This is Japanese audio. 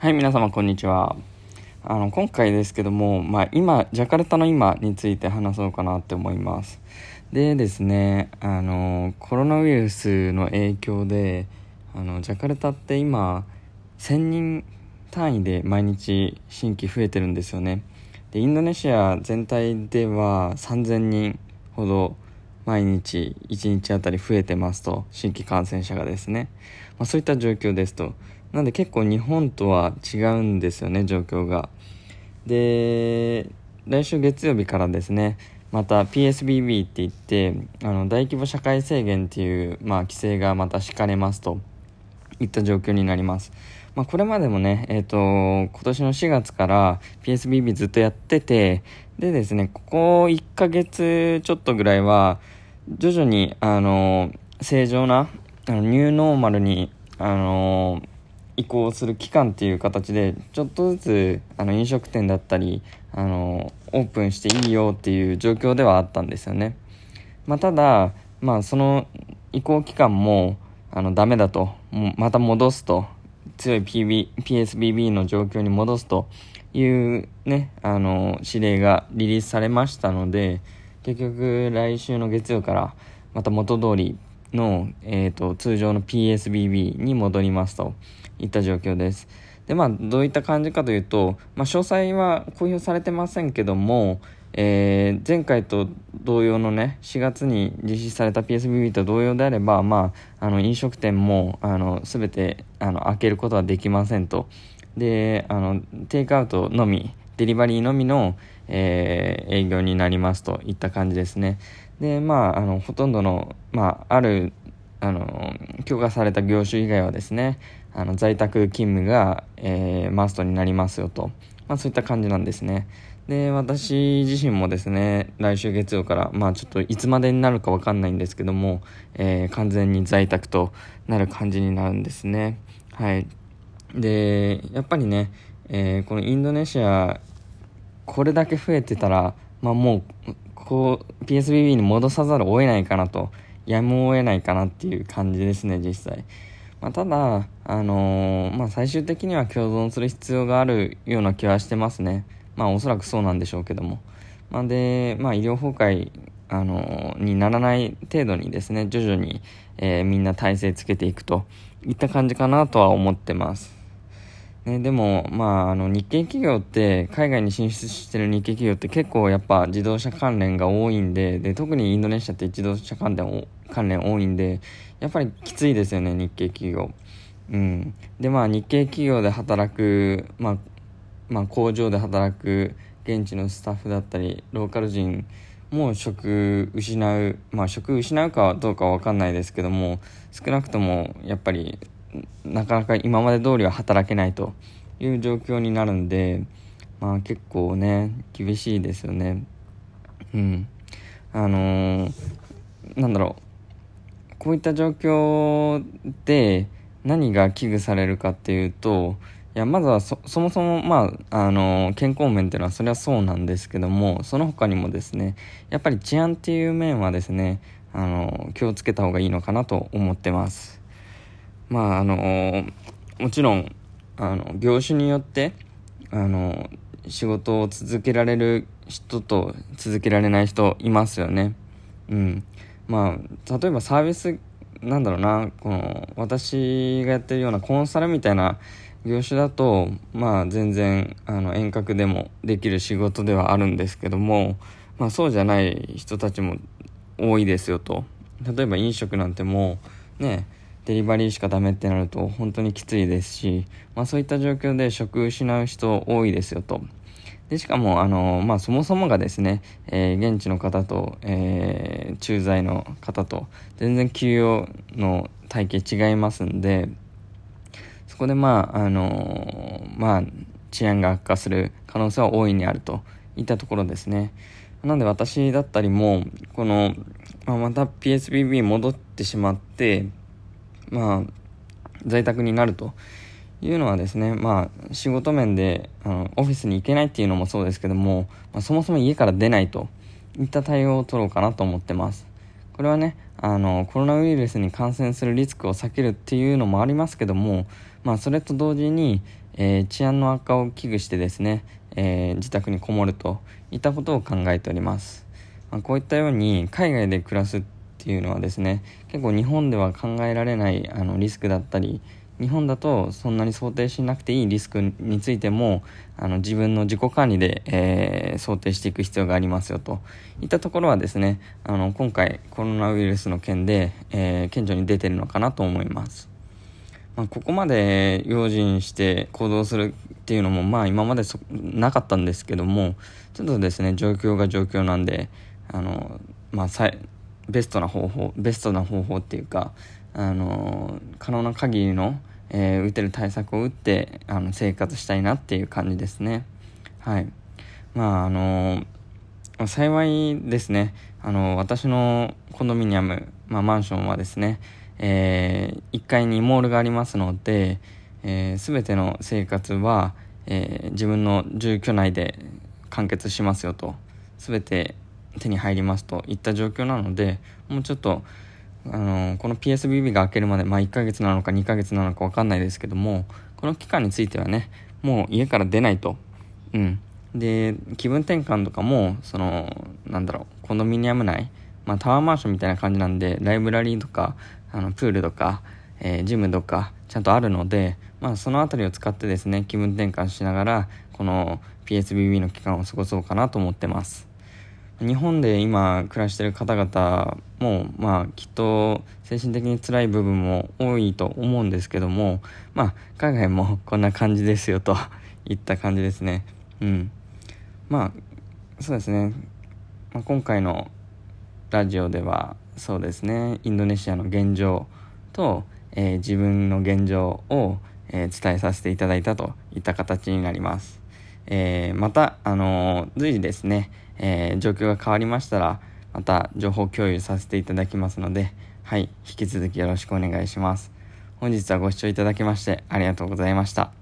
はい、皆様こんにちは。あの、今回ですけども、まあ今、ジャカルタの今について話そうかなって思います。でですね、あの、コロナウイルスの影響で、あの、ジャカルタって今、1000人単位で毎日新規増えてるんですよね。で、インドネシア全体では3000人ほど毎日1日あたり増えてますと、新規感染者がですね。まあそういった状況ですと。なんで結構日本とは違うんですよね、状況が。で、来週月曜日からですね、また PSBB って言って、あの、大規模社会制限っていう、まあ、規制がまた敷かれますといった状況になります。まあ、これまでもね、えっ、ー、と、今年の4月から PSBB ずっとやってて、でですね、ここ1ヶ月ちょっとぐらいは、徐々に、あの、正常な、あのニューノーマルに、あの、移行する期間っていう形でちょっとずつあの飲食店だったりあのオープンしていいよっていう状況ではあったんですよね、まあ、ただ、まあ、その移行期間もあのダメだとまた戻すと強い PB PSBB の状況に戻すというねあの指令がリリースされましたので結局来週の月曜からまた元通りの、えーと、通常の PSBB に戻りますといった状況です。で、まあ、どういった感じかというと、まあ、詳細は公表されてませんけども、えー、前回と同様のね、4月に実施された PSBB と同様であれば、まあ、あの、飲食店も、あの、すべて、あの、開けることはできませんと。で、あの、テイクアウトのみ、デリバリーのみの、えー、営業になりますといった感じですね。で、まあ、あの、ほとんどの、まあ、ある、あの、許可された業種以外はですね、あの、在宅勤務が、えー、マストになりますよと。まあ、そういった感じなんですね。で、私自身もですね、来週月曜から、まあちょっといつまでになるかわかんないんですけども、えー、完全に在宅となる感じになるんですね。はい。で、やっぱりね、えー、このインドネシア、これだけ増えてたら、まあもう、こう PSBB に戻さざるを得ないかなとやむを得ないかなっていう感じですね実際、まあ、ただ、あのー、まあ、最終的には共存する必要があるような気はしてますね。まあおそらくそうなんでしょうけども、まあ、で、まあ、医療崩壊あのー、にならない程度にですね徐々に、えー、みんな体制つけていくといった感じかなとは思ってます。ね、でも、まあ、あの日系企業って海外に進出してる日系企業って結構やっぱ自動車関連が多いんでで特にインドネシアって自動車関連関連多いんでやっぱりきついですよね日系企業。うん、でまあ日系企業で働く、まあまあ、工場で働く現地のスタッフだったりローカル人もう職失うまあ職失うかどうかは分かんないですけども少なくともやっぱりなかなか今まで通りは働けないという状況になるんで、まあ結構ね、厳しいですよね。うん。あのー、なんだろう。こういった状況で何が危惧されるかっていうと、いや、まずはそもそも、まあ、あのー、健康面っていうのはそれはそうなんですけども、その他にもですね、やっぱり治安っていう面はですね、あのー、気をつけた方がいいのかなと思ってます。まああのもちろんあの業種によってあの仕事を続けられる人と続けられない人いますよね。うん。まあ、例えばサービス、なんだろうな、この、私がやってるようなコンサルみたいな業種だと、まあ全然、あの、遠隔でもできる仕事ではあるんですけども、まあそうじゃない人たちも多いですよと。例えば飲食なんてもう、ね、デリバリーしかダメってなると本当にきついですし、まあ、そういった状況で職失う人多いですよと。でしかも、あのまあ、そもそもがですね、えー、現地の方と、えー、駐在の方と全然給与の体系違いますんでそこでまああのまあ治安が悪化する可能性は大いにあるといったところですねなんで私だったりもこの、まあ、また PSBB 戻ってしまってまあ、在宅になるというのはですね、まあ、仕事面であのオフィスに行けないっていうのもそうですけども、まあ、そもそも家から出ないといった対応を取ろうかなと思ってます。これはね、あのコロナウイルスに感染するリスクを避けるっていうのもありますけども、まあ、それと同時に、えー、治安の悪化を危惧してですね、えー、自宅にこもるといったことを考えております、まあ、こういったように海外で暮らすっていうのはですね結構日本では考えられないあのリスクだったり日本だとそんなに想定しなくていいリスクについてもあの自分の自己管理で、えー、想定していく必要がありますよといったところはですねあの今回コロナウイルスの件で、えー、顕著に出てるのかなと思います。まあ、ここまで用心して行動するっていうのもまあ今までなかったんですけどもちょっとですね状況が状況なんであの、まあ、ベストな方法ベストな方法っていうかあの可能な限りの、えー、打てる対策を打ってあの生活したいなっていう感じですね。はい。まああの幸いですね。あの私のコンドミニアム、まあ、マンションはですねえー、1階にモールがありますので、えー、全ての生活は、えー、自分の住居内で完結しますよと。全て手に入りますといった状況なのでもうちょっとあのこの PSBB が開けるまで、まあ、1ヶ月なのか2ヶ月なのか分かんないですけどもこの期間についてはねもう家から出ないと、うん、で気分転換とかもそのなんだろうコンドミニアム内、まあ、タワーマンションみたいな感じなんでライブラリーとかあのプールとか、えー、ジムとかちゃんとあるので、まあ、その辺りを使ってですね気分転換しながらこの PSBB の期間を過ごそうかなと思ってます。日本で今暮らしてる方々もまあきっと精神的に辛い部分も多いと思うんですけどもまあ海外もこんな感じですよと いった感じですね。うん。まあそうですね、まあ、今回のラジオではそうですね。インドネシアの現状と、えー、自分の現状を、えー、伝えさせていただいたといった形になります、えー、また、あの随時ですね、え状況が変わりましたらまた情報共有させていただきますのではい引き続きよろしくお願いします。本日はご視聴いただきましてありがとうございました。